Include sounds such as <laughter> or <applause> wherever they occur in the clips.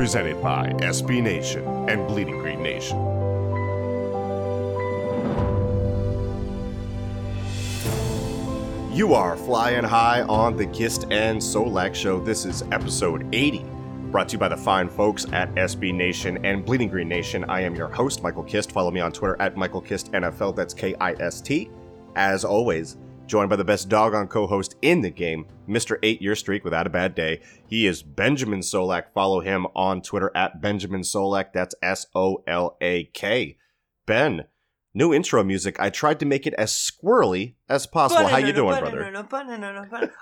presented by SB Nation and Bleeding Green Nation. You are flying high on the Kist and Solak Show. This is episode 80, brought to you by the fine folks at SB Nation and Bleeding Green Nation. I am your host, Michael Kist. Follow me on Twitter at Michael Kist NFL. That's K I S T. As always, joined by the best doggone co-host in the game, Mr. Eight Year Streak without a bad day. He is Benjamin Solak. Follow him on Twitter at Benjamin Solak. That's S O L A K. Ben, new intro music. I tried to make it as squirrely as possible. How you doing, brother?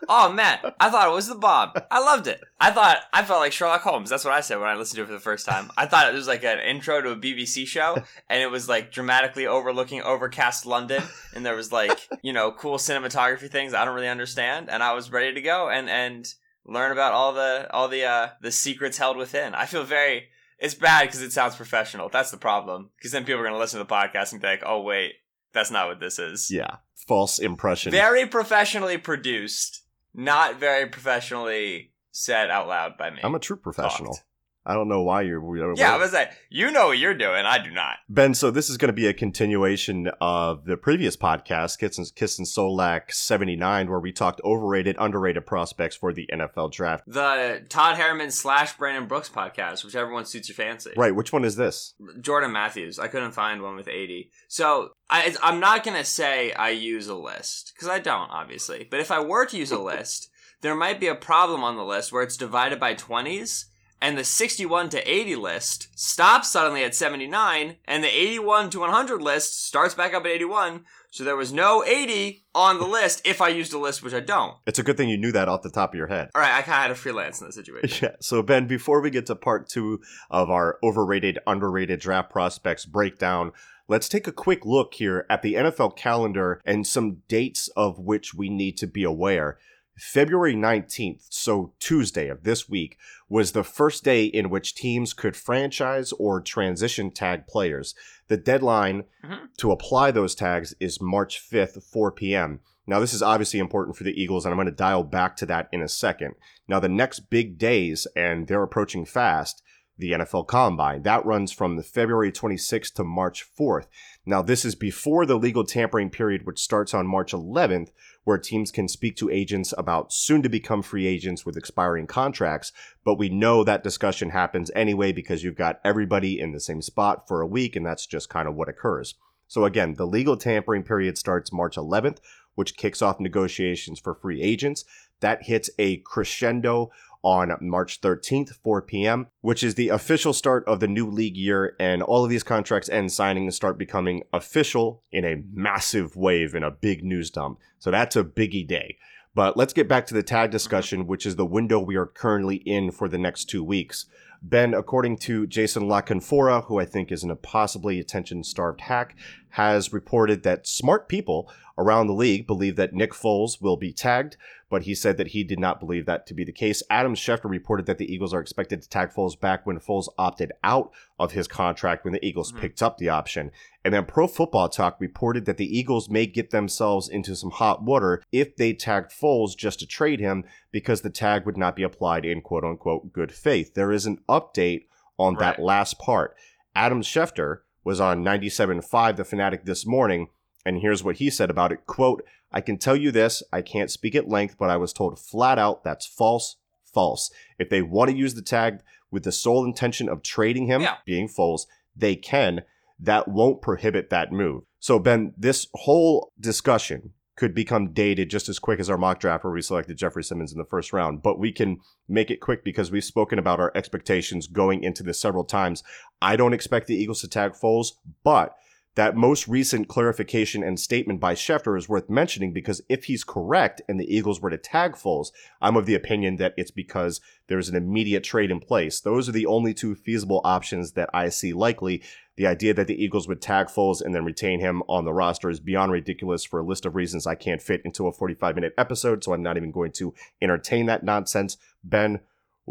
Oh man, I thought it was the Bob. I loved it. I thought I felt like Sherlock Holmes. That's what I said when I listened to it for the first time. I thought it was like an intro to a BBC show, and it was like dramatically overlooking overcast London, and there was like you know cool cinematography things I don't really understand, and I was ready to go and and learn about all the all the uh the secrets held within. I feel very it's bad because it sounds professional. That's the problem. Because then people are going to listen to the podcast and be like, "Oh wait, that's not what this is." Yeah, false impression. Very professionally produced, not very professionally said out loud by me. I'm a true professional. Talked. I don't know why you're. Yeah, I was like, you know what you're doing. I do not. Ben, so this is going to be a continuation of the previous podcast, Kiss and, Kiss and Solak 79, where we talked overrated, underrated prospects for the NFL draft. The Todd Herremans slash Brandon Brooks podcast, whichever one suits your fancy. Right, which one is this? Jordan Matthews. I couldn't find one with 80. So I, I'm not going to say I use a list, because I don't, obviously. But if I were to use a <laughs> list, there might be a problem on the list where it's divided by 20s, and the 61 to 80 list stops suddenly at 79, and the 81 to 100 list starts back up at 81. So there was no 80 on the list if I used a list, which I don't. It's a good thing you knew that off the top of your head. All right, I kind of had a freelance in this situation. <laughs> Yeah. So, Ben, before we get to part two of our overrated, underrated draft prospects breakdown, let's take a quick look here at the NFL calendar and some dates of which we need to be aware. February 19th, so Tuesday of this week, was the first day in which teams could franchise or transition tag players. The deadline Mhm. to apply those tags is March 5th, 4 p.m. Now, this is obviously important for the Eagles, and I'm going to dial back to that in a second. Now, the next big days, and they're approaching fast, the NFL Combine. That runs from February 26th to March 4th. Now, this is before the legal tampering period, which starts on March 11th, where teams can speak to agents about soon to become free agents with expiring contracts. But we know that discussion happens anyway because you've got everybody in the same spot for a week, and that's just kind of what occurs. So, again, the legal tampering period starts March 11th, which kicks off negotiations for free agents. That hits a crescendo on March 13th, 4 p.m., which is the official start of the new league year, and all of these contracts and signings start becoming official in a massive wave in a big news dump. So that's a biggie day. But let's get back to the tag discussion, which is the window we are currently in for the next two weeks. Ben, according to Jason La Canfora, who I think is an impossibly attention starved hack, has reported that smart people around the league believe that Nick Foles will be tagged, but he said that he did not believe that to be the case. Adam Schefter reported that the Eagles are expected to tag Foles back when Foles opted out of his contract when the Eagles Mhm. picked up the option. And then Pro Football Talk reported that the Eagles may get themselves into some hot water if they tagged Foles just to trade him because the tag would not be applied in quote unquote good faith. There is an update on that last part. Adam Schefter was on 97.5 The Fanatic this morning, and here's what he said about it. Quote, I can tell you this, I can't speak at length, but I was told flat out that's false, false. If they want to use the tag with the sole intention of trading him, Yeah. being Foles, they can. That won't prohibit that move. So, Ben, this whole discussion could become dated just as quick as our mock draft where we selected Jeffery Simmons in the first round, but we can make it quick because we've spoken about our expectations going into this several times. I don't expect the Eagles to tag Foles, but that most recent clarification and statement by Schefter is worth mentioning because if he's correct and the Eagles were to tag Foles, I'm of the opinion that it's because there's an immediate trade in place. Those are the only two feasible options that I see likely. The idea that the Eagles would tag Foles and then retain him on the roster is beyond ridiculous for a list of reasons I can't fit into a 45 minute episode, so I'm not even going to entertain that nonsense. Ben,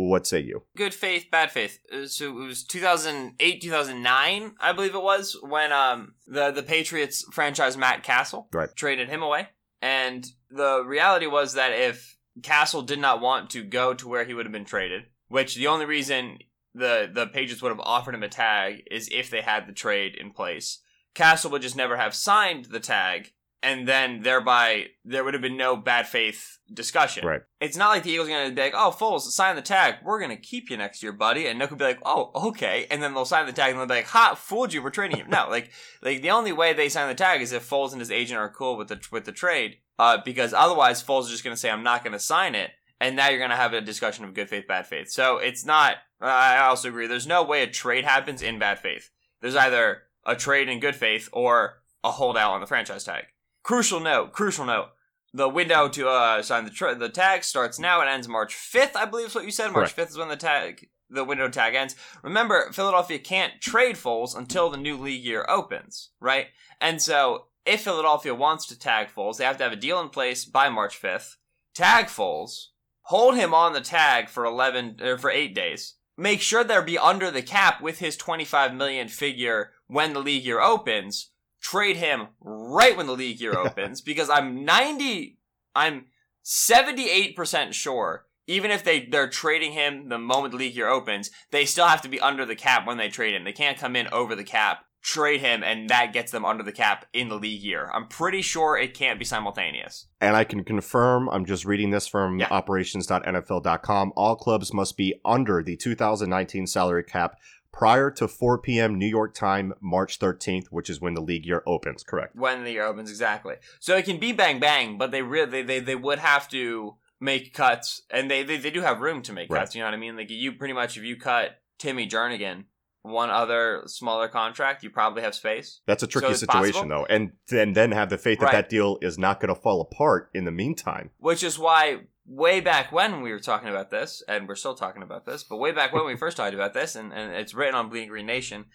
what say you? Good faith, bad faith. Uh, So it was 2008, 2009, I believe it was, when um the the Patriots franchise Matt Cassel Right. traded him away. And the reality was that if Cassel did not want to go to where he would have been traded, which the only reason the the Patriots would have offered him a tag is if they had the trade in place. Cassel would just never have signed the tag, and then thereby there would have been no bad faith discussion. Right. It's not like the Eagles are going to be like, "Oh, Foles, sign the tag. We're going to keep you next year, buddy." And Nook would be like, "Oh, okay," and then they'll sign the tag, and they'll be like, "Ha, fooled you. We're trading him." No, <laughs> like, like the only way they sign the tag is if Foles and his agent are cool with the with the trade, uh, because otherwise Foles is just going to say, "I'm not going to sign it." And now you're going to have a discussion of good faith, bad faith. So it's not. I also agree. There's no way a trade happens in bad faith. There's either a trade in good faith or a holdout on the franchise tag. Crucial note. Crucial note. The window to uh, sign the tra- the tag starts now and ends March 5th. I believe is what you said. March 5th is when the tag the window tag ends. Remember, Philadelphia can't trade Foles until the new league year opens, right? And so, if Philadelphia wants to tag Foles, they have to have a deal in place by March 5th. Tag Foles, hold him on the tag for 11 or for 8 days. Make sure they'll be under the cap with his 25 million figure when the league year opens. Trade him right when the league year <laughs> opens because I'm 90 I'm 78% sure even if they they're trading him the moment the league year opens, they still have to be under the cap when they trade him. They can't come in over the cap, trade him, and that gets them under the cap in the league year. I'm pretty sure it can't be simultaneous. And I can confirm, I'm just reading this from Yeah. operations.nfl.com. All clubs must be under the 2019 salary cap prior to 4 p.m. New York time, March 13th, which is when the league year opens. Correct. When the year opens, exactly. So it can be bang bang, but they really they, they, would have to make cuts, and they, they they do have room to make Right. cuts. You know what I mean? Like you pretty much if you cut Timmy Jernigan, one other smaller contract, you probably have space. That's a tricky it's situation, possible? though. And then, then have the faith that Right. that deal is not going to fall apart in the meantime. Which is why way back when we were talking about this, and we're still talking about this, but way back when we first talked about this, and, and it's written on Bleeding Green Nation,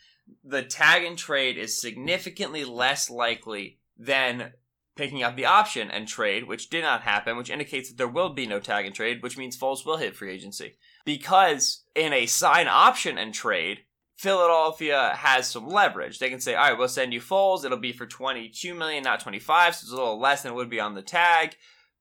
the tag and trade is significantly less likely than picking up the option and trade, which did not happen, which indicates that there will be no tag and trade, which means Foles will hit free agency. Because in a sign option and trade, Philadelphia has some leverage. They can say, all right, we'll send you Foles. It'll be for 22 million, not 25, so it's a little less than it would be on the tag,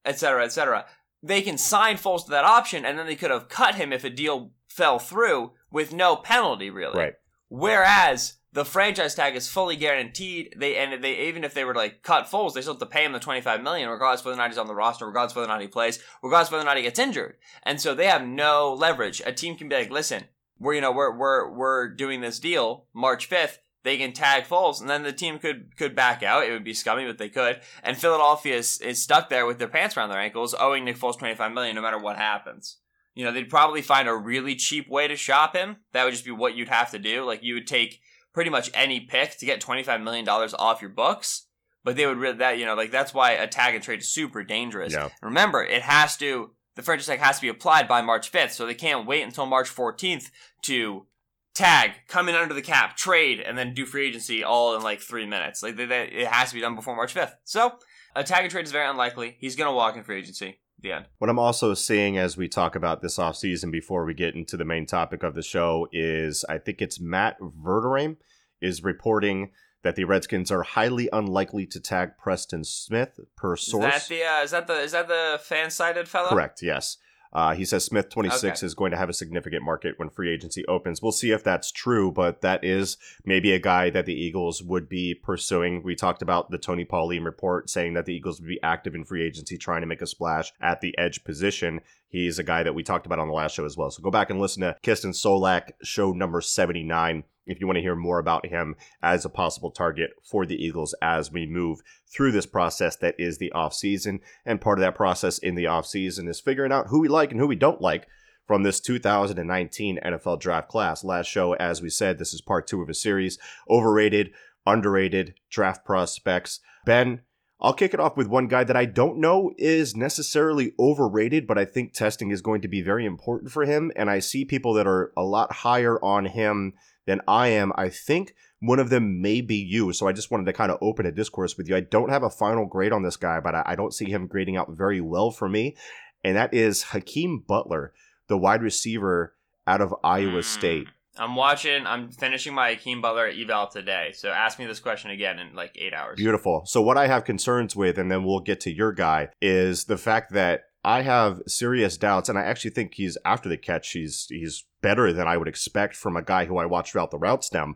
et cetera, et cetera. They can sign Foles to that option, and then they could have cut him if a deal fell through with no penalty, really. Right. Whereas the franchise tag is fully guaranteed. They and they even if they were to like cut Foles, they still have to pay him the twenty five million, regardless whether or not he's on the roster, regardless whether or not he plays, regardless whether or not he gets injured. And so they have no leverage. A team can be like, listen, we're you know we're we're we're doing this deal March fifth. They can tag Foles, and then the team could could back out. It would be scummy, but they could. And Philadelphia is, is stuck there with their pants around their ankles, owing Nick Foles twenty five million, no matter what happens. You know, they'd probably find a really cheap way to shop him. That would just be what you'd have to do. Like you would take pretty much any pick to get twenty five million dollars off your books. But they would really that you know like that's why a tag and trade is super dangerous. Yeah. Remember, it has to the franchise tag has to be applied by March 5th, so they can't wait until March 14th to tag, come in under the cap, trade, and then do free agency all in like three minutes. Like they, they, it has to be done before March 5th. So a tag and trade is very unlikely. He's going to walk in free agency. The end. What I'm also seeing as we talk about this offseason before we get into the main topic of the show is I think it's Matt Verderame is reporting that the Redskins are highly unlikely to tag Preston Smith per source. Is that the uh, is that the is that the fan sided fellow? Correct. Yes. Uh, he says Smith 26 Okay. is going to have a significant market when free agency opens. We'll see if that's true, but that is maybe a guy that the Eagles would be pursuing. We talked about the Tony Pauline report saying that the Eagles would be active in free agency trying to make a splash at the edge position. He's a guy that we talked about on the last show as well. So go back and listen to Kiston Solak, show number 79, if you want to hear more about him as a possible target for the Eagles as we move through this process that is the offseason. And part of that process in the offseason is figuring out who we like and who we don't like from this 2019 NFL draft class. Last show, as we said, this is part two of a series overrated, underrated draft prospects. Ben, I'll kick it off with one guy that I don't know is necessarily overrated, but I think testing is going to be very important for him. And I see people that are a lot higher on him than I am. I think one of them may be you. So I just wanted to kind of open a discourse with you. I don't have a final grade on this guy, but I, I don't see him grading out very well for me. And that is Hakeem Butler, the wide receiver out of Iowa Mm. State. I'm watching. I'm finishing my Hakeem Butler eval today. So ask me this question again in like eight hours. Beautiful. So what I have concerns with, and then we'll get to your guy, is the fact that I have serious doubts, and I actually think he's after the catch, he's he's better than I would expect from a guy who I watched throughout the route stem.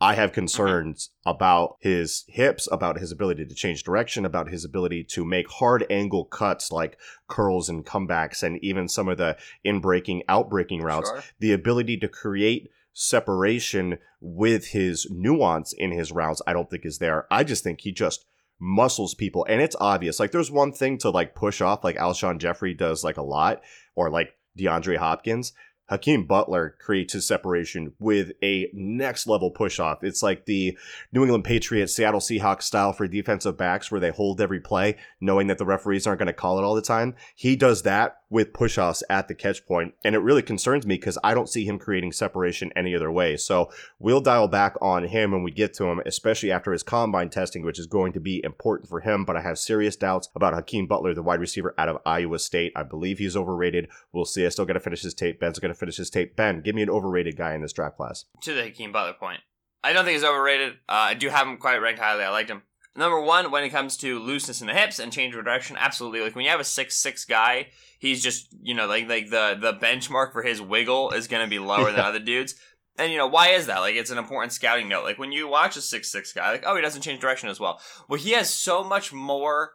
I have concerns about his hips, about his ability to change direction, about his ability to make hard angle cuts like curls and comebacks, and even some of the in breaking, out breaking routes Sure. the ability to create separation with his nuance in his routes, I don't think is there. I just think he just muscles people, and it's obvious. Like there's one thing to like push off, like Alshon Jeffery does like a lot, or like DeAndre Hopkins. Hakeem Butler creates his separation with a next level push off. It's like the New England Patriots, Seattle Seahawks style for defensive backs where they hold every play, knowing that the referees aren't going to call it all the time. He does that with push offs at the catch point, and it really concerns me because I don't see him creating separation any other way. So we'll dial back on him when we get to him, especially after his combine testing, which is going to be important for him. But I have serious doubts about Hakeem Butler, the wide receiver out of Iowa State. I believe he's overrated. We'll see. I still got to finish his tape. Ben's going to finish his tape. Ben, give me an overrated guy in this draft class. to the Hakeem Butler point. I don't think he's overrated. Uh, I do have him quite ranked highly. I liked him. Number one, when it comes to looseness in the hips and change of direction, absolutely. Like when you have a six six guy, he's just you know like like the the benchmark for his wiggle is going to be lower than <laughs> other dudes. And you know why is that? Like it's an important scouting note. Like when you watch a six six guy, like oh he doesn't change direction as well. Well, he has so much more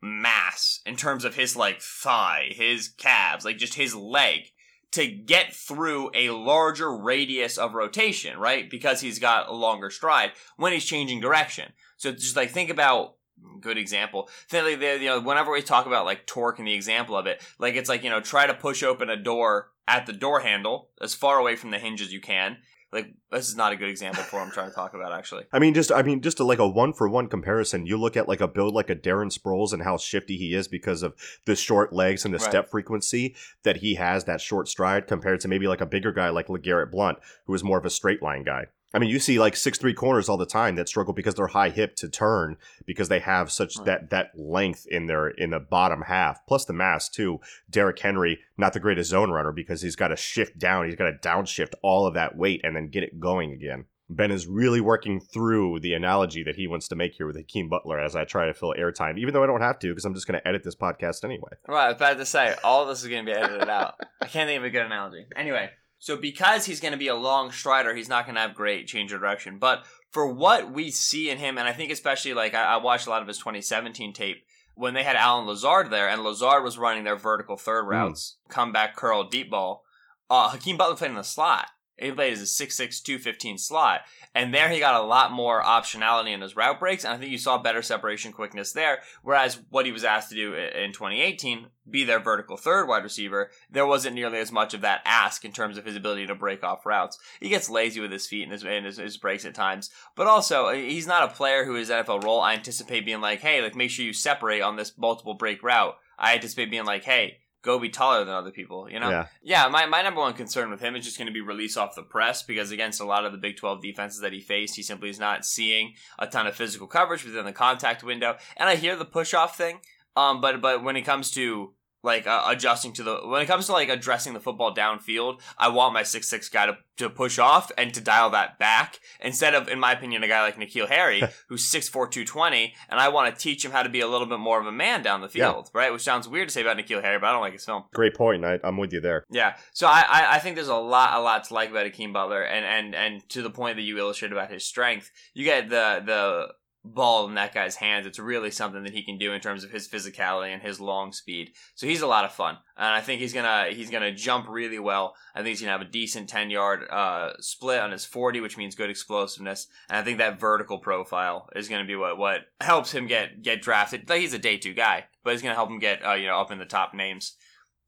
mass in terms of his like thigh, his calves, like just his leg to get through a larger radius of rotation, right? Because he's got a longer stride when he's changing direction. So just like think about good example. Think like you know whenever we talk about like torque and the example of it, like it's like you know try to push open a door at the door handle as far away from the hinge as you can. Like this is not a good example for what I'm trying to talk about actually. I mean, just I mean, just to like a one for one comparison, you look at like a build like a Darren Sproles and how shifty he is because of the short legs and the Right. step frequency that he has, that short stride compared to maybe like a bigger guy like LeGarrette Blount, who is more of a straight line guy. I mean, you see like six three corners all the time that struggle because they're high hip to turn because they have such Right. that that length in their in the bottom half plus the mass too. Derrick Henry, not the greatest zone runner because he's got to shift down, he's got to downshift all of that weight and then get it going again. Ben is really working through the analogy that he wants to make here with Hakeem Butler as I try to fill airtime, even though I don't have to because I'm just going to edit this podcast anyway. Right, I was about to say, all this is going to be edited out. I can't think of a good analogy. Anyway, so because he's going to be a long strider, he's not going to have great change of direction. But for what we see in him, and I think especially like I, I watched a lot of his 2017 tape when they had Allen Lazard there, and Lazard was running their vertical third routes, comeback curl, deep ball. Uh, Hakeem Butler played in the slot. He played as a 6'6", 215 slot. And there he got a lot more optionality in his route breaks, and I think you saw better separation quickness there. Whereas what he was asked to do in 2018, be their vertical third wide receiver, there wasn't nearly as much of that ask in terms of his ability to break off routes. He gets lazy with his feet and his, and his, his breaks at times, but also uh, he's not a player who is NFL role. I anticipate being like, hey, like make sure you separate on this multiple break route. I anticipate being like, hey, go be taller than other people. You know. Yeah. Yeah, my, my number one concern with him is just going to be release off the press because against a lot of the Big 12 defenses that he faced, he simply is not seeing a ton of physical coverage within the contact window. And I hear the push off thing, um, but but when it comes to like uh, adjusting to the when it comes to like addressing the football downfield, I want my six six guy to, to push off and to dial that back instead of, in my opinion, a guy like N'Keal Harry <laughs> who's 6'4", 220, and I want to teach him how to be a little bit more of a man down the Yeah. field, right? Which sounds weird to say about N'Keal Harry, but I don't like his film. Great point. I, I'm with you there. Yeah, so I, I, I think there's a lot a lot to like about Hakeem Butler, and and and to the point that you illustrated about his strength, you get the the ball in that guy's hands. It's really something that he can do in terms of his physicality and his long speed. So he's a lot of fun, and I think he's gonna he's gonna jump really well. I think he's gonna have a decent ten yard uh, split on his forty, which means good explosiveness, and I think that vertical profile is gonna be what what helps him get get drafted. Like he's a day two guy, but it's gonna help him get uh, you know up in the top names.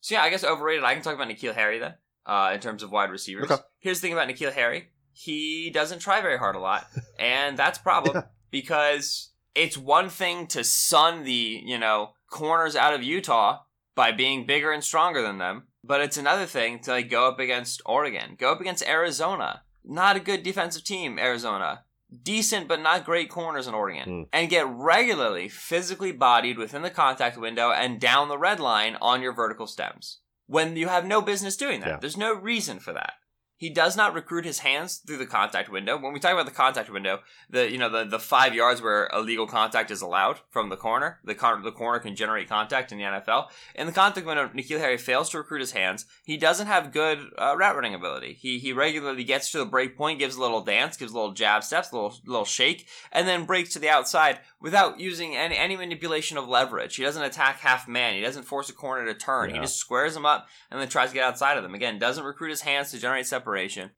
So yeah, I guess overrated. I can talk about N'Keal Harry then, uh, in terms of wide receivers. Okay. Here's the thing about N'Keal Harry: he doesn't try very hard a lot, and that's a problem <laughs> because it's one thing to sun the you know corners out of Utah by being bigger and stronger than them, but it's another thing to like go up against Oregon, go up against Arizona. Not a good defensive team, Arizona. Decent but not great corners in Oregon. Mm. And get regularly physically bodied within the contact window and down the red line on your vertical stems. When you have no business doing that. Yeah. There's no reason for that. He does not recruit his hands through the contact window. When we talk about the contact window, the you know the, the five yards where illegal contact is allowed from the corner, the con- the corner can generate contact in the NFL. In the contact window, N'Keal Harry fails to recruit his hands. He doesn't have good uh, route running ability. He he regularly gets to the break point, gives a little dance, gives a little jab steps, a little little shake, and then breaks to the outside without using any any manipulation of leverage. He doesn't attack half man. He doesn't force a corner to turn. He just squares them up and then tries to get outside of them. Again, doesn't recruit his hands to generate separation.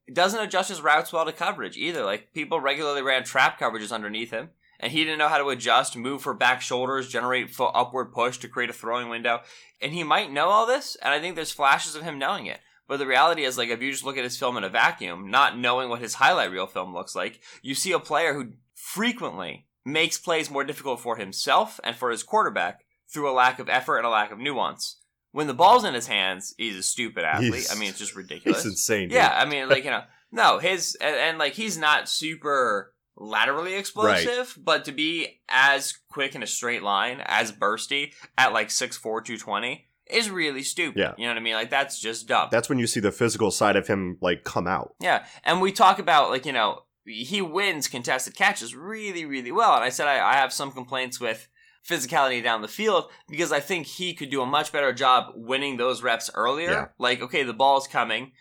He doesn't adjust his routes well to coverage either. Like people regularly ran trap coverages underneath him. And he didn't know how to adjust, move for back shoulders, generate foot upward push to create a throwing window. And he might know all this, and I think there's flashes of him knowing it. But the reality is, like, if you just look at his film in a vacuum, not knowing what his highlight reel film looks like, you see a player who frequently makes plays more difficult for himself and for his quarterback through a lack of effort and a lack of nuance. When the ball's in his hands, he's a stupid athlete. He's- I mean, it's just ridiculous. It's <laughs> insane. dude. Yeah, I mean, like you know, no, his and, and like he's not super laterally explosive, but to be as quick in a straight line, as bursty at like 6'4", 220 is really stupid. Yeah. you know what I mean? Like that's just dumb. That's when you see the physical side of him like come out. Yeah, and we talk about like you know he wins contested catches really really well, and I said I, I have some complaints with physicality down the field because I think he could do a much better job winning those reps earlier. Yeah. Like okay, the ball's coming.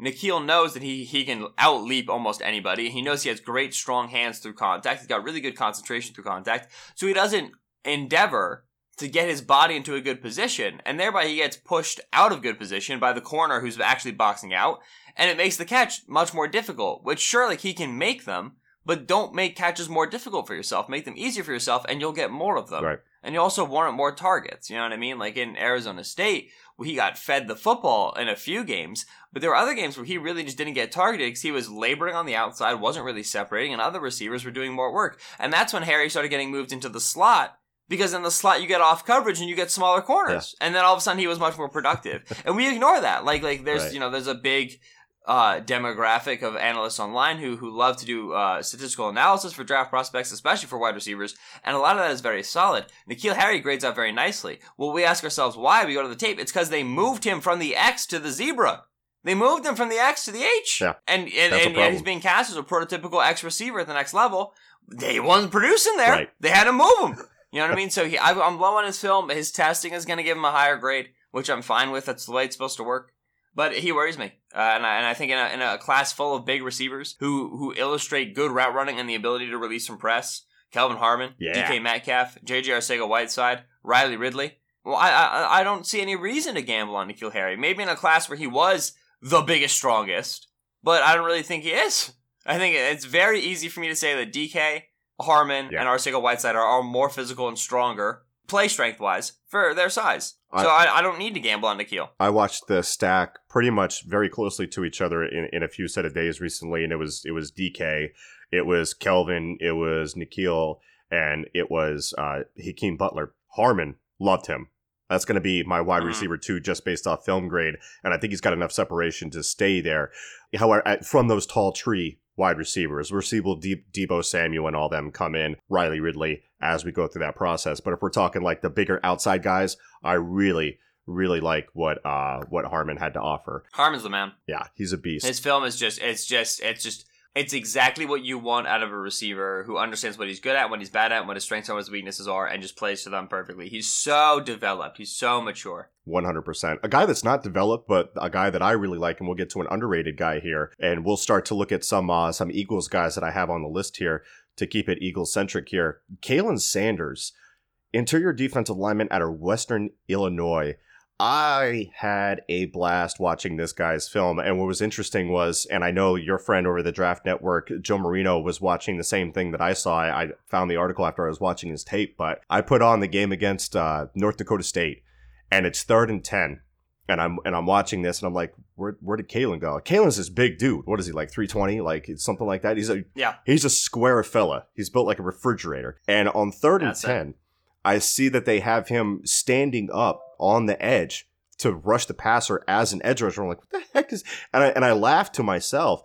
N'Keal knows that he he can outleap almost anybody. He knows he has great strong hands through contact. He's got really good concentration through contact, so he doesn't endeavor to get his body into a good position, and thereby he gets pushed out of good position by the corner who's actually boxing out, and it makes the catch much more difficult. Which sure, like he can make them, but don't make catches more difficult for yourself. Make them easier for yourself, and you'll get more of them. Right. And you also warrant more targets. You know what I mean? Like in Arizona State, where he got fed the football in a few games, but there were other games where he really just didn't get targeted because he was laboring on the outside, wasn't really separating, and other receivers were doing more work. And that's when Harry started getting moved into the slot. Because in the slot you get off coverage and you get smaller corners, and then all of a sudden he was much more productive, <laughs> and we ignore that. Like like there's Right. you know there's a big uh, demographic of analysts online who who love to do uh, statistical analysis for draft prospects, especially for wide receivers, and a lot of that is very solid. N'Keal Harry grades out very nicely. Well, we ask ourselves why. We go to the tape. It's because they moved him from the X to the zebra. They moved him from the X to the H. Yeah. And and, and yet he's being cast as a prototypical X receiver at the next level. They wasn't producing there. Right. They had to move him. You know what I mean? So he, I, I'm low on his film. His testing is going to give him a higher grade, which I'm fine with. That's the way it's supposed to work. But he worries me, uh, and, I, and I think in a, in a class full of big receivers who who illustrate good route running and the ability to release from press, Kelvin Harmon, Yeah. DK Metcalf, JJ Arcega Whiteside, Riley Ridley. Well, I, I I don't see any reason to gamble on N'Keal Harry. Maybe in a class where he was the biggest, strongest, but I don't really think he is. I think it's very easy for me to say that DK, Harmon, Yeah. and Arcega Whiteside are, are more physical and stronger, play strength wise, for their size. I- so I, I don't need to gamble on N'Keal. I watched the stack pretty much very closely to each other in, in a few set of days recently, and it was it was DK, it was Kelvin, it was Nikhil, and it was uh, Hakeem Butler. Harmon loved him. That's going to be my wide Mhm. receiver two, just based off film grade, and I think he's got enough separation to stay there. However, at, from those tall tree wide receivers, we're see will Deep Deebo Samuel and all them come in, Riley Ridley as we go through that process. But if we're talking like the bigger outside guys, I really, really like what uh what Harmon had to offer. Harmon's the man. Yeah, he's a beast. His film is just it's just it's just it's exactly what you want out of a receiver who understands what he's good at, what he's bad at, what his strengths and what his weaknesses are, and just plays to them perfectly. He's so developed. He's so mature. 100%. A guy that's not developed, but a guy that I really like, and we'll get to an underrated guy here, and we'll start to look at some uh, some Eagles guys that I have on the list here to keep it Eagles centric here. Khalen Saunders, interior defensive lineman out of Western Illinois. I had a blast watching this guy's film. And what was interesting was, and I know your friend over the Draft Network, Joe Marino, was watching the same thing that I saw. I, I found the article after I was watching his tape, but I put on the game against uh, North Dakota State, and it's third and 10. And I'm and I'm watching this and I'm like, where where did Khalen go? Khalen's this big dude. What is he like? 320? Like something like that. He's a Yeah. He's a square fella. He's built like a refrigerator. And on third and That's it. 10, I see that they have him standing up on the edge to rush the passer as an edge rusher. I'm like, what the heck is and I and I laughed to myself.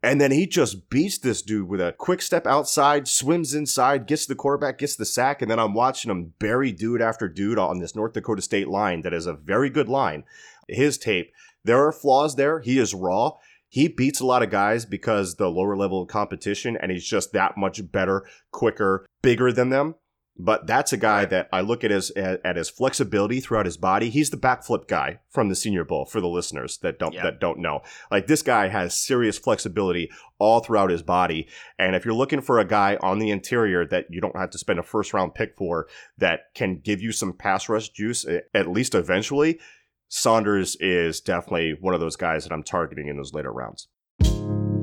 And then he just beats this dude with a quick step outside, swims inside, gets the quarterback, gets the sack, and then I'm watching him bury dude after dude on this North Dakota State line that is a very good line. His tape, there are flaws there. He is raw. He beats a lot of guys because the lower level of competition, and he's just that much better, quicker, bigger than them. But that's a guy Right. that I look at his at, at his flexibility throughout his body. He's the backflip guy from the Senior Bowl for the listeners that don't Yeah. that don't know. Like this guy has serious flexibility all throughout his body. And if you're looking for a guy on the interior that you don't have to spend a first round pick for that can give you some pass rush juice eh, at least eventually, Saunders is definitely one of those guys that I'm targeting in those later rounds.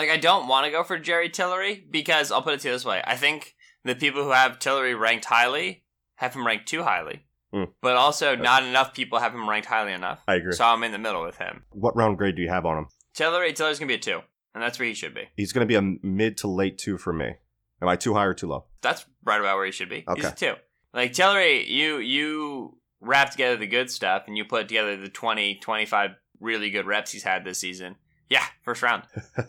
like. I don't want to go for Jerry Tillery because I'll put it to you this way. I think the people who have Tillery ranked highly have him ranked too highly, Hmm. but also not enough people have him ranked highly enough. I agree. So I'm in the middle with him. What round grade do you have on him? Tillery, Tillery's gonna be a two, and that's where he should be. He's going to be a mid to late two for me. Am I too high or too low? That's right about where he should be. He's a Okay. two. Like Tillery, you you wrap together the good stuff and you put together the 20, 25 really good reps he's had this season. Yeah, first round.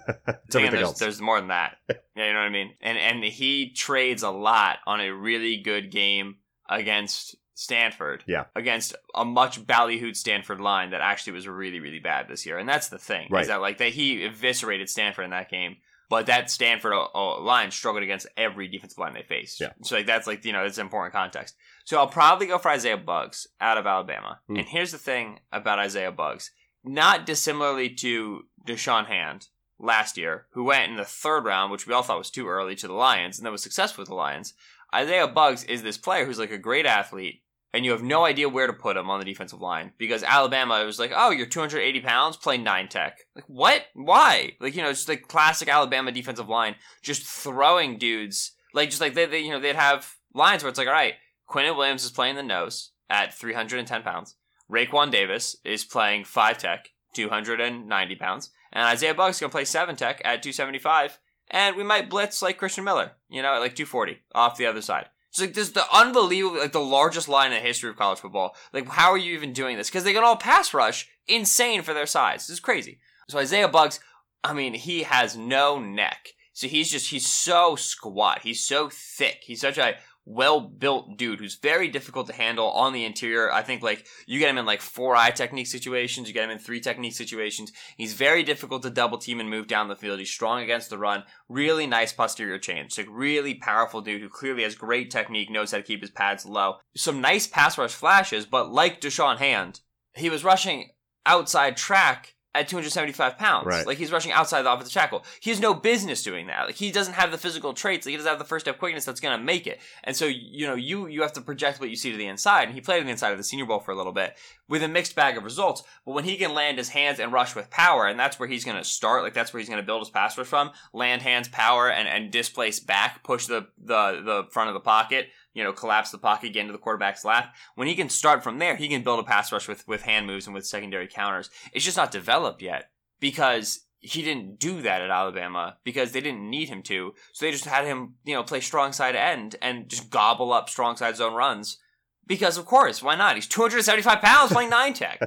<laughs> there's, there's more than that. <laughs> yeah, you know what I mean? And and he trades a lot on a really good game against Stanford. Yeah. Against a much ballyhooed Stanford line that actually was really, really bad this year. And that's the thing. Right. Is that like that he eviscerated Stanford in that game. But that Stanford uh, uh, line struggled against every defensive line they faced. Yeah. So like that's like you know it's important context. So I'll probably go for Isaiah Buggs out of Alabama. Hmm. And here's the thing about Isaiah Buggs: not dissimilarly to Da'Shawn Hand last year, who went in the third round, which we all thought was too early to the Lions, and then was successful with the Lions. Isaiah Buggs is this player who's like a great athlete, and you have no idea where to put him on the defensive line because Alabama was like, oh, you're 280 pounds, play nine tech. Like, what? Why? Like, you know, it's just like classic Alabama defensive line, just throwing dudes. Like, just like they, they you know, they'd have lines where it's like, all right, Quinnen Williams is playing the nose at 310 pounds. Raekwon Davis is playing five tech, 290 pounds. And Isaiah Buggs going to play seven tech at 275. And we might blitz like Christian Miller, you know, at like 240 off the other side. It's like this is the unbelievable, like the largest line in the history of college football. Like, how are you even doing this? Because they can all pass rush, insane for their size. This is crazy. So Isaiah Buggs, I mean, he has no neck. So he's just he's so squat. He's so thick. He's such a well built dude who's very difficult to handle on the interior. I think like you get him in like four eye technique situations, you get him in three technique situations. He's very difficult to double team and move down the field. He's strong against the run. Really nice posterior change. Like really powerful dude who clearly has great technique, knows how to keep his pads low. Some nice pass rush flashes, but like Da'Shawn Hand, he was rushing outside track at 275 pounds. Right. Like he's rushing outside the offensive tackle. He has no business doing that. Like he doesn't have the physical traits. Like, he doesn't have the first step quickness that's going to make it. And so you know you you have to project what you see to the inside. And he played on the inside of the Senior Bowl for a little bit with a mixed bag of results. But when he can land his hands and rush with power, and that's where he's going to start. Like that's where he's going to build his pass rush from. Land hands, power, and and displace back, push the the the front of the pocket. You know, collapse the pocket, get into the quarterback's lap. When he can start from there, he can build a pass rush with with hand moves and with secondary counters. It's just not developed yet because he didn't do that at Alabama because they didn't need him to. So they just had him, you know, play strong side end and just gobble up strong side zone runs. Because of course, why not? He's 275 pounds playing <laughs> nine tech.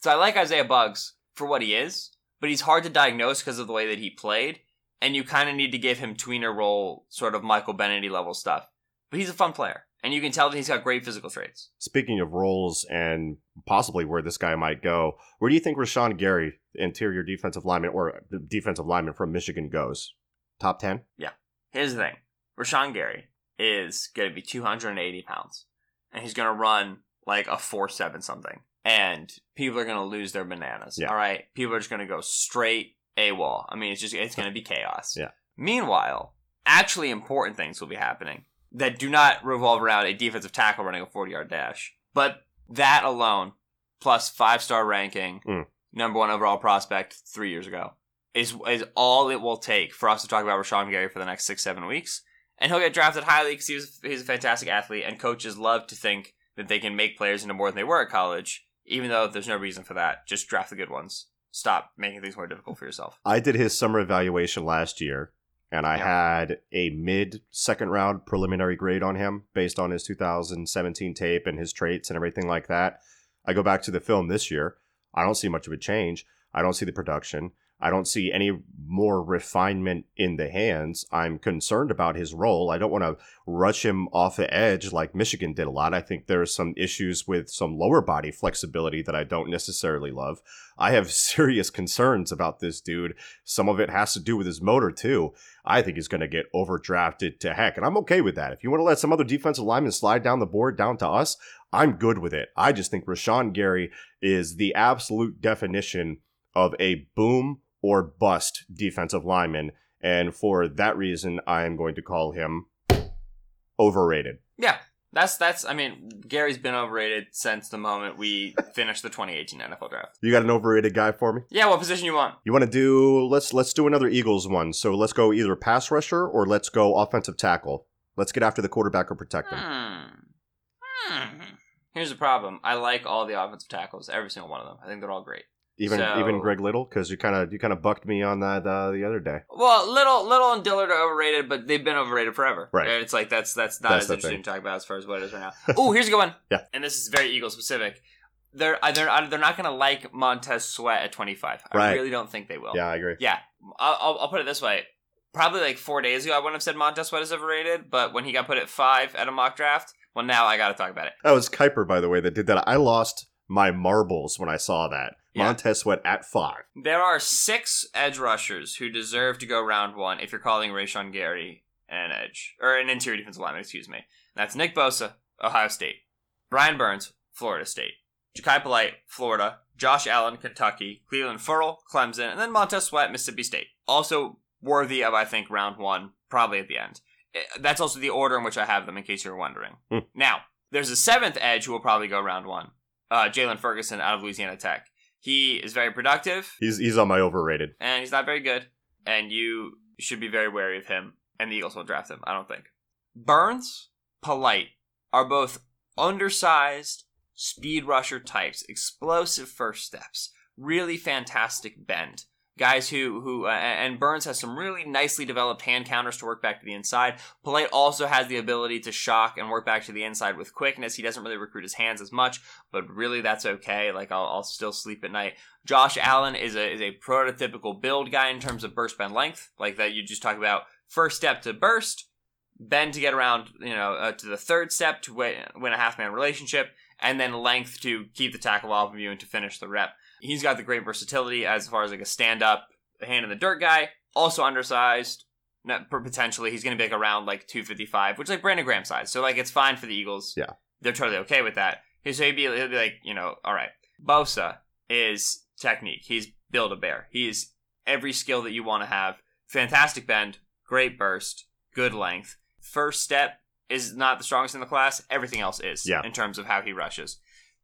so I like Isaiah Buggs for what he is, but he's hard to diagnose because of the way that he played. And you kind of need to give him tweener role, sort of Michael Bennett level stuff. But he's a fun player. And you can tell that he's got great physical traits. Speaking of roles and possibly where this guy might go, where do you think Rashan Gary, interior defensive lineman or defensive lineman from Michigan, goes? Top 10? Yeah. Here's the thing Rashan Gary is going to be 280 pounds. And he's going to run like a 4 7 something. And people are going to lose their bananas. Yeah. All right. People are just going to go straight AWOL. I mean, it's just, it's going to be chaos. <laughs> Yeah. Meanwhile, actually important things will be happening that do not revolve around a defensive tackle running a 40 yard dash. But that alone, plus five star ranking, Mm. number one overall prospect three years ago, is is all it will take for us to talk about Rashan Gary for the next six seven weeks. And he'll get drafted highly because he's he's a fantastic athlete, and coaches love to think that they can make players into more than they were at college, even though there's no reason for that. Just draft the good ones. Stop making things more difficult for yourself. I did his summer evaluation last year, and I Yeah. had a mid second round preliminary grade on him based on his 2017 tape and his traits and everything like that. I go back to the film this year. I don't see much of a change. I don't see the production. I don't see any more refinement in the hands. I'm concerned about his role. I don't want to rush him off the edge like Michigan did a lot. I think there are some issues with some lower body flexibility that I don't necessarily love. I have <laughs> serious concerns about this dude. Some of it has to do with his motor too. I think he's going to get overdrafted to heck, and I'm okay with that. If you want to let some other defensive lineman slide down the board down to us, I'm good with it. I just think Rashan Gary is the absolute definition of a boom or bust defensive lineman, and for that reason, I am going to call him overrated. Yeah, that's that's. I mean, Gary's been overrated since the moment we <laughs> finished the 2018 NFL draft. You got an overrated guy for me? Yeah, what position you want? You want to do let's let's do another Eagles one. So let's go either pass rusher or let's go offensive tackle. Let's get after the quarterback or protect him. Hmm. Hmm. Here's the problem. I like all the offensive tackles, every single one of them. I think they're all great. Even So- even Greg Little because you kind of you kind of bucked me on that uh, the other day. Well, little, little, and Dillard are overrated, but they've been overrated forever. Right. It's like that's that's not That's as interesting thing. to talk about as far as what it is right now. <laughs> oh, here's a good one. Yeah. And this is very Eagle specific. They're they're they're not going to like Montez Sweat at 25. I Right. really don't think they will. Yeah, I agree. Yeah, I'll, I'll, I'll put it this way. Probably like four days ago, I wouldn't have said Montez Sweat is overrated, but when he got put at five at a mock draft, well, now I got to talk about it. That was Kiper, by the way, that did that. I lost my marbles when I saw that. Yeah. Montez Sweat at five. There are six edge rushers who deserve to go round one if you're calling Rashan Gary an edge, or an interior defensive lineman, excuse me. That's Nick Bosa, Ohio State. Brian Burns, Florida State. Jachai Polite, Florida. Josh Allen, Kentucky. Clelin Ferrell, Clemson. And then Montez Sweat, Mississippi State. Also worthy of, I think, round one, probably at the end. Eh, That's also the order in which I have them, in case you're wondering. Hmm. Now, there's a seventh edge who will probably go round one. Uh, Jaylon Ferguson out of Louisiana Tech. He is very productive He's he's on my overrated. and he's not very good. And you should be very wary of him. And the Eagles will draft him. I don't think. Burns, Polite are both undersized speed rusher types, explosive first steps, really fantastic bend. Guys who who uh, and Burns has some really nicely developed hand counters to work back to the inside. Polite also has the ability to shock and work back to the inside with quickness. He doesn't really recruit his hands as much, but really that's okay. Like I'll, I'll still sleep at night. Josh Allen is a is a prototypical build guy in terms of burst bend length, like that you just talk about. First step to burst, bend to get around, you know, uh, to the third step to win, win a half man relationship, and then length to keep the tackle off of you and to finish the rep. He's got the great versatility as far as like a stand up, hand in the dirt guy. Also undersized. Not, potentially, he's going to be like around like 255, which is like Brandon Graham size. So like it's fine for the Eagles. Yeah. they're totally okay with that. So he'd be, he'll be like, you know, all right. Bosa is technique. He's Build a Bear. He is every skill that you want to have. Fantastic bend, great burst, good length. First step is not the strongest in the class. Everything else is Yeah. in terms of how he rushes.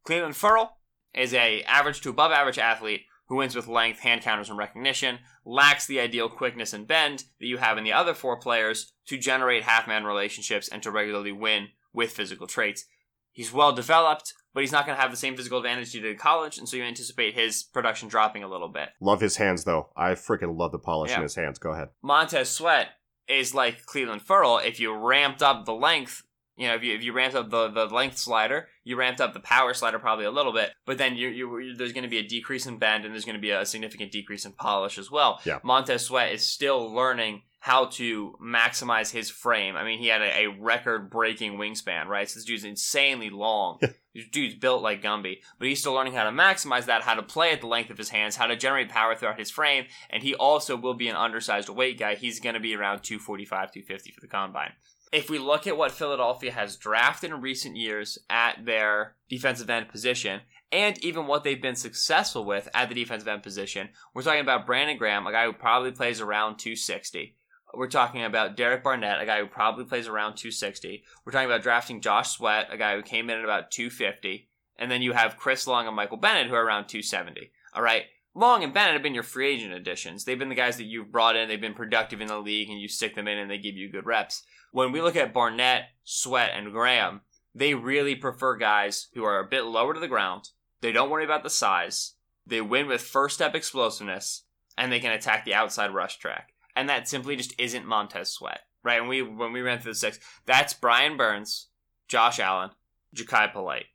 Clelin Ferrell is a average to above average athlete who wins with length, hand counters, and recognition, lacks the ideal quickness and bend that you have in the other four players to generate half-man relationships and to regularly win with physical traits. He's well developed, but he's not going to have the same physical advantage he did in college, and so you anticipate his production dropping a little bit. Love his hands though. I freaking love the polish in his hands. Go ahead. Montez Sweat is like Clelin Ferrell. If you ramped up the length, you know, if you if you ramped up the, the length slider, you ramped up the power slider probably a little bit, but then you you there's going to be a decrease in bend and there's going to be a significant decrease in polish as well. Yeah. Montez Sweat is still learning how to maximize his frame. I mean, he had a, a record breaking wingspan, right? So this dude's insanely long. this dude's built like Gumby, but he's still learning how to maximize that, how to play at the length of his hands, how to generate power throughout his frame, and he also will be an undersized weight guy. He's going to be around 245, 250 for the combine. If we look at what Philadelphia has drafted in recent years at their defensive end position, and even what they've been successful with at the defensive end position, we're talking about Brandon Graham, a guy who probably plays around 260. We're talking about Derek Barnett, a guy who probably plays around 260. We're talking about drafting Josh Sweat, a guy who came in at about 250. And then you have Chris Long and Michael Bennett, who are around 270. All right. Long and Bennett have been your free agent additions. They've been the guys that you've brought in. They've been productive in the league, and you stick them in, and they give you good reps. When we look at Barnett, Sweat, and Graham, they really prefer guys who are a bit lower to the ground. They don't worry about the size. They win with first step explosiveness, and they can attack the outside rush track. And that simply just isn't Montez Sweat, right? And we when we ran through the six, that's Brian Burns, Josh Allen, Jachai Polite,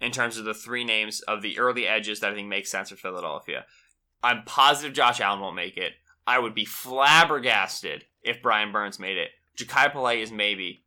in terms of the three names of the early edges that I think make sense for Philadelphia. I'm positive Josh Allen won't make it. I would be flabbergasted if Brian Burns made it. Jachai Polite is maybe,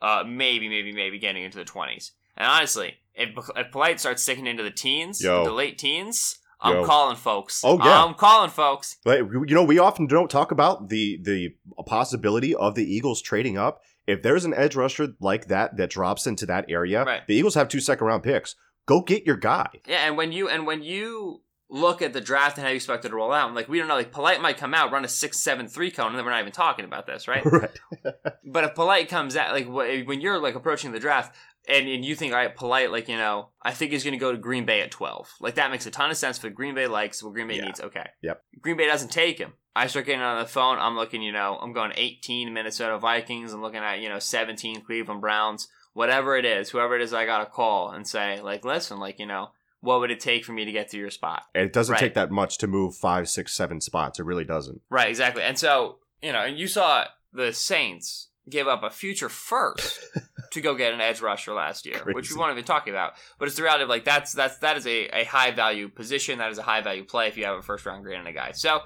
uh, maybe, maybe, maybe getting into the 20s. And honestly, if, if Polite starts sticking into the teens, Yo. the late teens, I'm Yo. calling folks. Oh, yeah. I'm calling folks. But you know, we often don't talk about the the possibility of the Eagles trading up. If there's an edge rusher like that that drops into that area, Right. the Eagles have two second round picks. Go get your guy. Yeah, and when you and when you look at the draft and how you expect it to roll out, like we don't know, like Polite might come out, run a six seven three cone, and then we're not even talking about this, right? <laughs> right. <laughs> but if Polite comes out, like when you're like approaching the draft. And, and you think, all right, polite, like, you know, I think he's going to go to Green Bay at 12. Like, that makes a ton of sense for Green Bay likes, what Green Bay Yeah. needs. Okay. Yep. Green Bay doesn't take him. I start getting on the phone. I'm looking, you know, I'm going 18 Minnesota Vikings. I'm looking at, you know, 17 Cleveland Browns. Whatever it is, whoever it is, I got to call and say, like, listen, like, you know, what would it take for me to get to your spot? And it doesn't Right. take that much to move five, six, seven spots. It really doesn't. Right, exactly. And so, you know, and you saw the Saints give up a future first <laughs> to go get an edge rusher last year, which we won't even talk about. But it's the reality of like that's that's that is a, a high value position. That is a high value play if you have a first round grade on a guy. So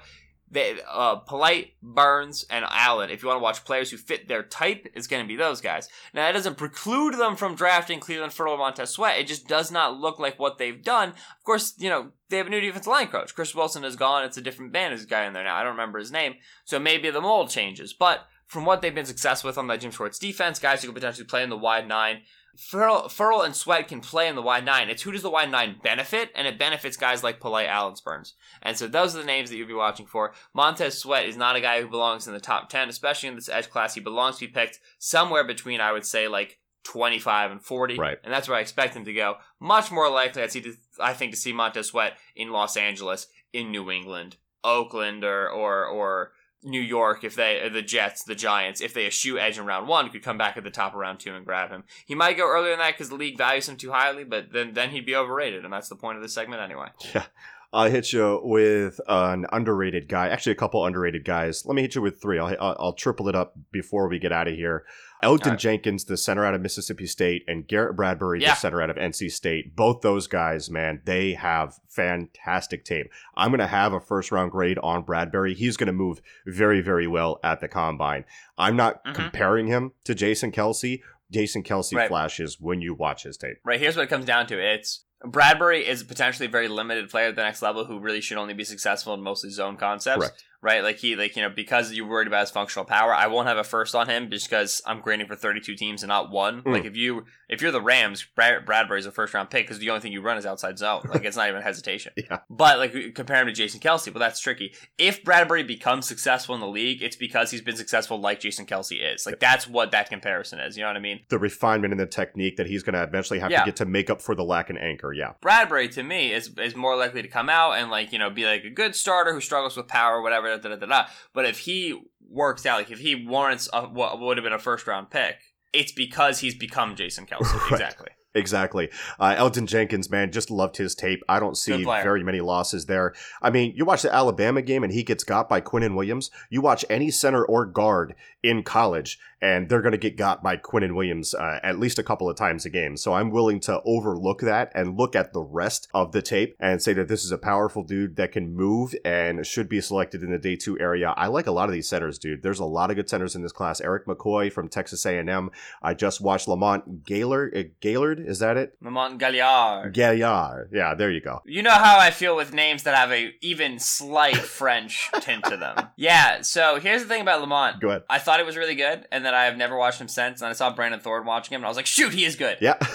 they, uh, Polite, Burns, and Allen. If you want to watch players who fit their type, it's going to be those guys. Now that doesn't preclude them from drafting Cleveland or Montez Sweat. It just does not look like what they've done. Of course, you know they have a new defensive line coach. Chris Wilson is gone. It's a different band. A guy in there now. I don't remember his name. So maybe the mold changes. But from what they've been successful with on that Jim Schwartz defense, guys who could potentially play in the wide nine, Ferrell, Ferrell and Sweat can play in the wide nine. It's who does the wide nine benefit, and it benefits guys like Polite Allen Burns. And so those are the names that you'll be watching for. Montez Sweat is not a guy who belongs in the top 10, especially in this edge class. He belongs to be picked somewhere between, I would say, like 25 and 40. Right. And that's where I expect him to go. Much more likely, I see, to, I think, to see Montez Sweat in Los Angeles, in New England, Oakland, or or or New York if they the Jets, the Giants, if they eschew edge in round one, could come back at the top of round two and grab him. He might go earlier than that because the league values him too highly, but then then he'd be overrated, and that's the point of this segment anyway. <laughs> Yeah. I'll hit you with an underrated guy. Actually, a couple underrated guys. Let me hit you with three. I'll, I'll, I'll triple it up before we get out of here. Elgton right. Jenkins, the center out of Mississippi State, and Garrett Bradbury, Yeah. the center out of NC State. Both those guys, man, they have fantastic tape. I'm going to have a first round grade on Bradbury. He's going to move very, very well at the combine. I'm not Mhm. comparing him to Jason Kelce. Jason Kelce Right. flashes when you watch his tape. Right, here's what it comes down to. It's Bradbury is potentially a very limited player at the next level who really should only be successful in mostly zone concepts. Correct. Right? Like he, like you know, because you're worried about his functional power, I won't have a first on him just because I'm grading for 32 teams and not one. Mm. Like if you if you're the Rams, Brad, Bradbury's a first round pick because the only thing you run is outside zone. Like it's not even hesitation. <laughs> Yeah. But like compare him to Jason Kelce, well that's tricky. If Bradbury becomes successful in the league, it's because he's been successful like Jason Kelce is. Like that's what that comparison is. You know what I mean? The refinement in the technique that he's going to eventually have Yeah. to get to make up for the lack in anchor. Yeah. Bradbury to me is is more likely to come out and like you know be like a good starter who struggles with power, whatever. Da, da, da, da. But if he works out, like if he warrants a, what would have been a first round pick, it's because he's become Jason Kelce. <laughs> Right. Exactly. Exactly. Uh, Elgton Jenkins, man, just loved his tape. I don't see very many losses there. I mean, you watch the Alabama game and he gets got by Quinnen Williams. You watch any center or guard in college and they're going to get got by Quinnen Williams uh, at least a couple of times a game. So I'm willing to overlook that and look at the rest of the tape and say that this is a powerful dude that can move and should be selected in the day two area. I like a lot of these centers, dude. There's a lot of good centers in this class. Erik McCoy from Texas A&M. I just watched Lamont Gaylord. Uh, Gaylord, is that it? Lamont Gaillard. Gaillard. Yeah, there you go. You know how I feel with names that have a even slight <laughs> French tint to them. Yeah. So here's the thing about Lamont. Go ahead. I thought it was really good, and then I have never watched him since. And I saw Brandon Thorne watching him, and I was like, "Shoot, he is good." Yeah. <laughs>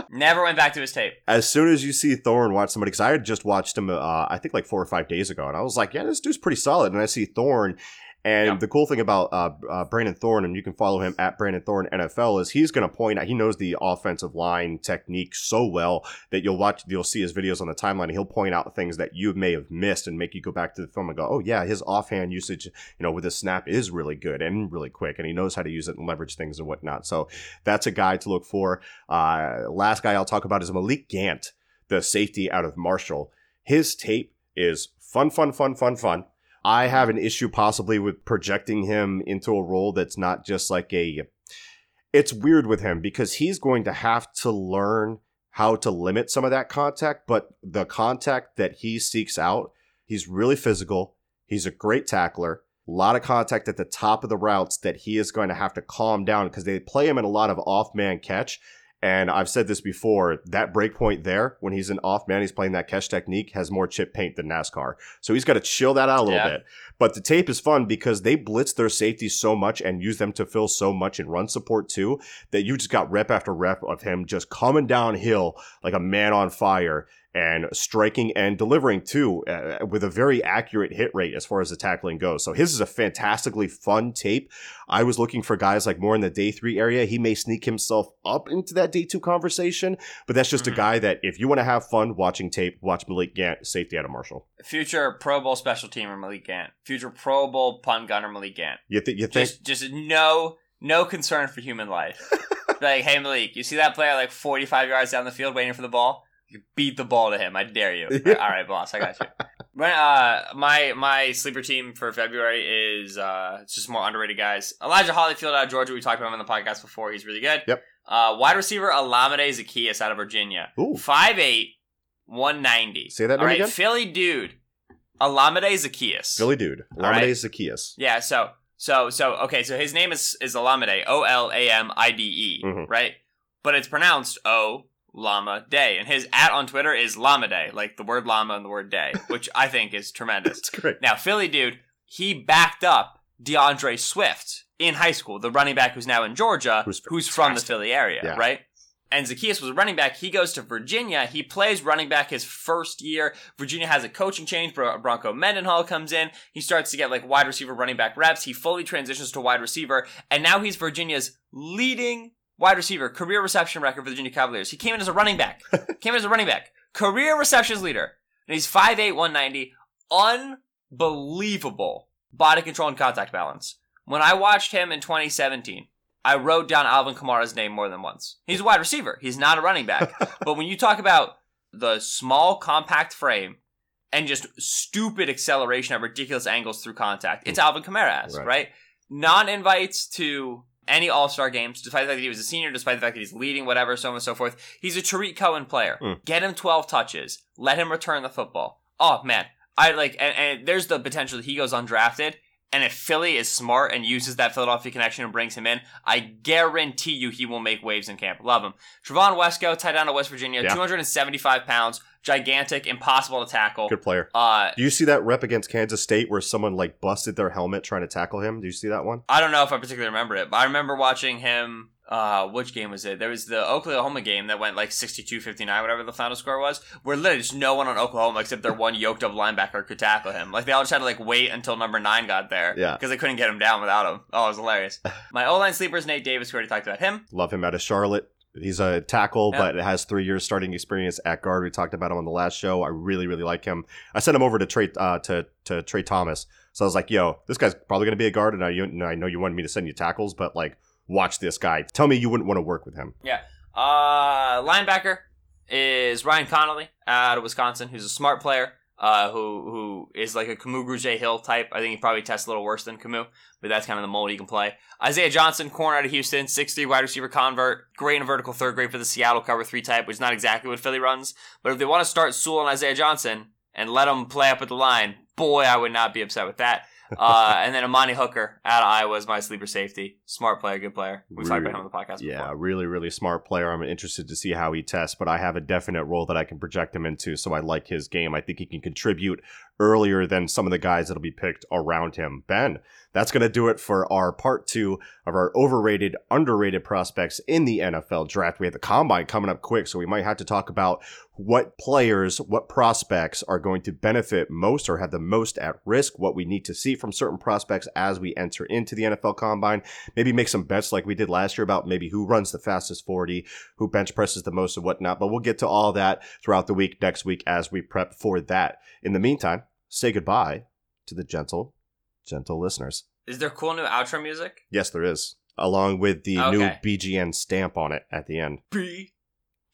<laughs> Never went back to his tape. as soon as you see Thorne watch somebody, because I had just watched him, uh, I think like four or five days ago, and I was like, yeah, this dude's pretty solid. And I see Thorne. And Yeah. the cool thing about uh, uh, Brandon Thorne, and you can follow him at Brandon Thorne NFL, is he's going to point out, he knows the offensive line technique so well that you'll watch, you'll see his videos on the timeline, and he'll point out things that you may have missed and make you go back to the film and go, oh, yeah, his offhand usage, you know, with his snap is really good and really quick, and he knows how to use it and leverage things and whatnot. So that's a guy to look for. Uh, last guy I'll talk about is Malik Gant, the safety out of Marshall. His tape is fun, fun, fun, fun, fun. I have an issue possibly with projecting him into a role that's not just like a. It's weird with him because he's going to have to learn how to limit some of that contact, but the contact that he seeks out, he's really physical. He's a great tackler. A lot of contact at the top of the routes that he is going to have to calm down because they play him in a lot of off man catch. And I've said this before that break point there, when he's an off man, he's playing that catch technique, has more chip paint than NASCAR. So he's got to chill that out a little Yeah. bit. But the tape is fun because they blitz their safeties so much and use them to fill so much in run support too that you just got rep after rep of him just coming downhill like a man on fire and striking and delivering too uh, with a very accurate hit rate as far as the tackling goes. So his is a fantastically fun tape. I was looking for guys like more in the day three area. He may sneak himself up into that day two conversation, but that's just Mhm. a guy that if you want to have fun watching tape, watch Malik Gant, safety out of Marshall. Future Pro Bowl special teamer Malik Gant. Future Pro Bowl punt gunner Malik Gant. You, th- you think? Just, just no, no concern for human life. <laughs> like, hey Malik, you see that player like 45 yards down the field waiting for the ball? Beat the ball to him. I dare you. <laughs> All right, boss, I got you. Uh, my my sleeper team for February is uh, it's just more underrated guys. Elijah Holyfield out of Georgia. We talked about him on the podcast before. He's really good. Yep. Uh, wide receiver Alameda Zaccheaus out of Virginia. Ooh. 5'8", 190. Say that All right, again? Philly dude. Alameda Zaccheaus. Philly dude, All Lamade right. Zaccheaus. Yeah, so so so okay, so his name is is Olamide, O L A M I D E, Mhm. right? But it's pronounced O Llama Day, and his at on Twitter is Llama Day, like the word llama and the word day, <laughs> which I think is tremendous. That's great. Now, Philly dude, he backed up D'Andre Swift in high school, the running back who's now in Georgia, Who's who's, from the. Philly area, Yeah. right? And Zaccheaus was a running back. He goes to Virginia. He plays running back his first year. Virginia has a coaching change. Bro- Bronco Mendenhall comes in. He starts to get like wide receiver running back reps. He fully transitions to wide receiver. And now he's Virginia's leading wide receiver, career reception record for the Virginia Cavaliers. He came in as a running back. <laughs> came in as a running back. Career receptions leader. And he's 5'8", 190. Unbelievable body control and contact balance. When I watched him in 2017, I wrote down Alvin Kamara's name more than once. He's a wide receiver. He's not a running back. <laughs> but when you talk about the small, compact frame and just stupid acceleration at ridiculous angles through contact, it's mm. Alvin Kamara, Right. right? Non-invites to any All-Star games, despite the fact that he was a senior, despite the fact that he's leading, whatever, so on and so forth. He's a Tarik Cohen player. Mm. Get him 12 touches. Let him return the football. Oh, man. I like, and, and there's the potential that he goes undrafted. And if Philly is smart and uses that Philadelphia connection and brings him in, I guarantee you he will make waves in camp. Love him. Trevon Wesco, tight end of West Virginia, Yeah. 275 pounds, gigantic, impossible to tackle. Good player. Uh, Do you see that rep against Kansas State where someone like busted their helmet trying to tackle him? Do you see that one? I don't know if I particularly remember it, but I remember watching him. Uh, which game was it? There was the Oklahoma game that went like 62-59, whatever the final score was, where literally just no one on Oklahoma except their one yoked up linebacker could tackle him. Like they all just had to like wait until number nine got there, Yeah. because they couldn't get him down without him. Oh, it was hilarious. My O line sleeper is Nate Davis. We already talked about him. Love him out of Charlotte. He's a tackle, Yeah. but has three years starting experience at guard. We talked about him on the last show. I really, really like him. I sent him over to Trey uh, to to Trey Thomas. So I was like, "Yo, this guy's probably going to be a guard." And I, you, I know you wanted me to send you tackles, but like, watch this guy. Tell me you wouldn't want to work with him. Yeah, uh, linebacker is Ryan Connelly out of Wisconsin, who's a smart player. Uh, who who is like a Kamu Grugier-Hill type. I think he probably tests a little worse than Kamu, but that's kind of the mold he can play. Isaiah Johnson, corner out of Houston, 6'3 wide receiver convert, great in a vertical third grade for the Seattle cover three type, which is not exactly what Philly runs. But if they want to start Sewell and Isaiah Johnson and let them play up at the line, boy, I would not be upset with that. Uh, and then Amani Hooker out of Iowa is my sleeper safety. Smart player, good player. We've talked about him on the podcast before. Yeah, really, really smart player. I'm interested to see how he tests, but I have a definite role that I can project him into, so I like his game. I think he can contribute earlier than some of the guys that'll be picked around him. Ben, that's going to do it for our part two of our overrated, underrated prospects in the NFL draft. We have the combine coming up quick, so we might have to talk about what players, what prospects are going to benefit most or have the most at risk, what we need to see from certain prospects as we enter into the NFL combine. Maybe make some bets like we did last year about maybe who runs the fastest 40, who bench presses the most, and whatnot. But we'll get to all that throughout the week next week as we prep for that. In the meantime, say goodbye to the gentle, gentle listeners. Is there cool new outro music? Yes, there is, along with the new Okay. BGN stamp on it at the end. B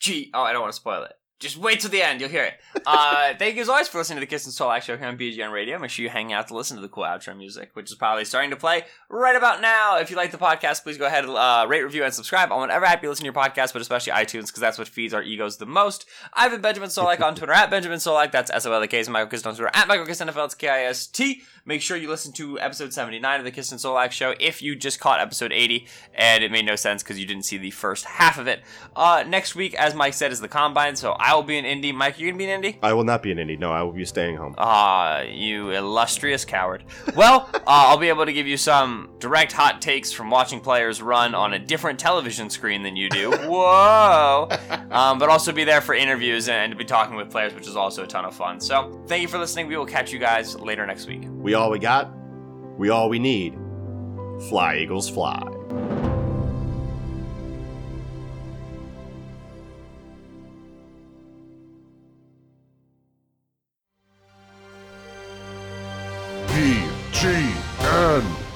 G. Oh, I don't want to spoil it. Just wait till the end. You'll hear it. Uh, <laughs> thank you as always for listening to the Kist and Solak Show here on BGN Radio. Make sure you hang out to listen to the cool outro music, which is probably starting to play right about now. If you like the podcast, please go ahead and uh, rate, review, and subscribe on whatever app you listen to your podcast, but especially iTunes, because that's what feeds our egos the most. I've been Benjamin Solak on Twitter at Benjamin Solak. That's S O L A K. Michael Kist on Twitter at Michael Kist NFL. It's K I S T. Make sure you listen to episode 79 of the Kist and Soul Solak Show if you just caught episode 80 and it made no sense because you didn't see the first half of it. Uh, next week, as Mike said, is the combine, so I will be in Indy. Mike, you're gonna be in Indy? I will not be in Indy. No, I will be staying home. Ah, you illustrious coward. Well, <laughs> uh, I'll be able to give you some direct hot takes from watching players run on a different television screen than you do. <laughs> Whoa! <laughs> Um, but also be there for interviews and to be talking with players, which is also a ton of fun. So, thank you for listening. We will catch you guys later next week. We all we got. We all we need. Fly, Eagles, fly. G N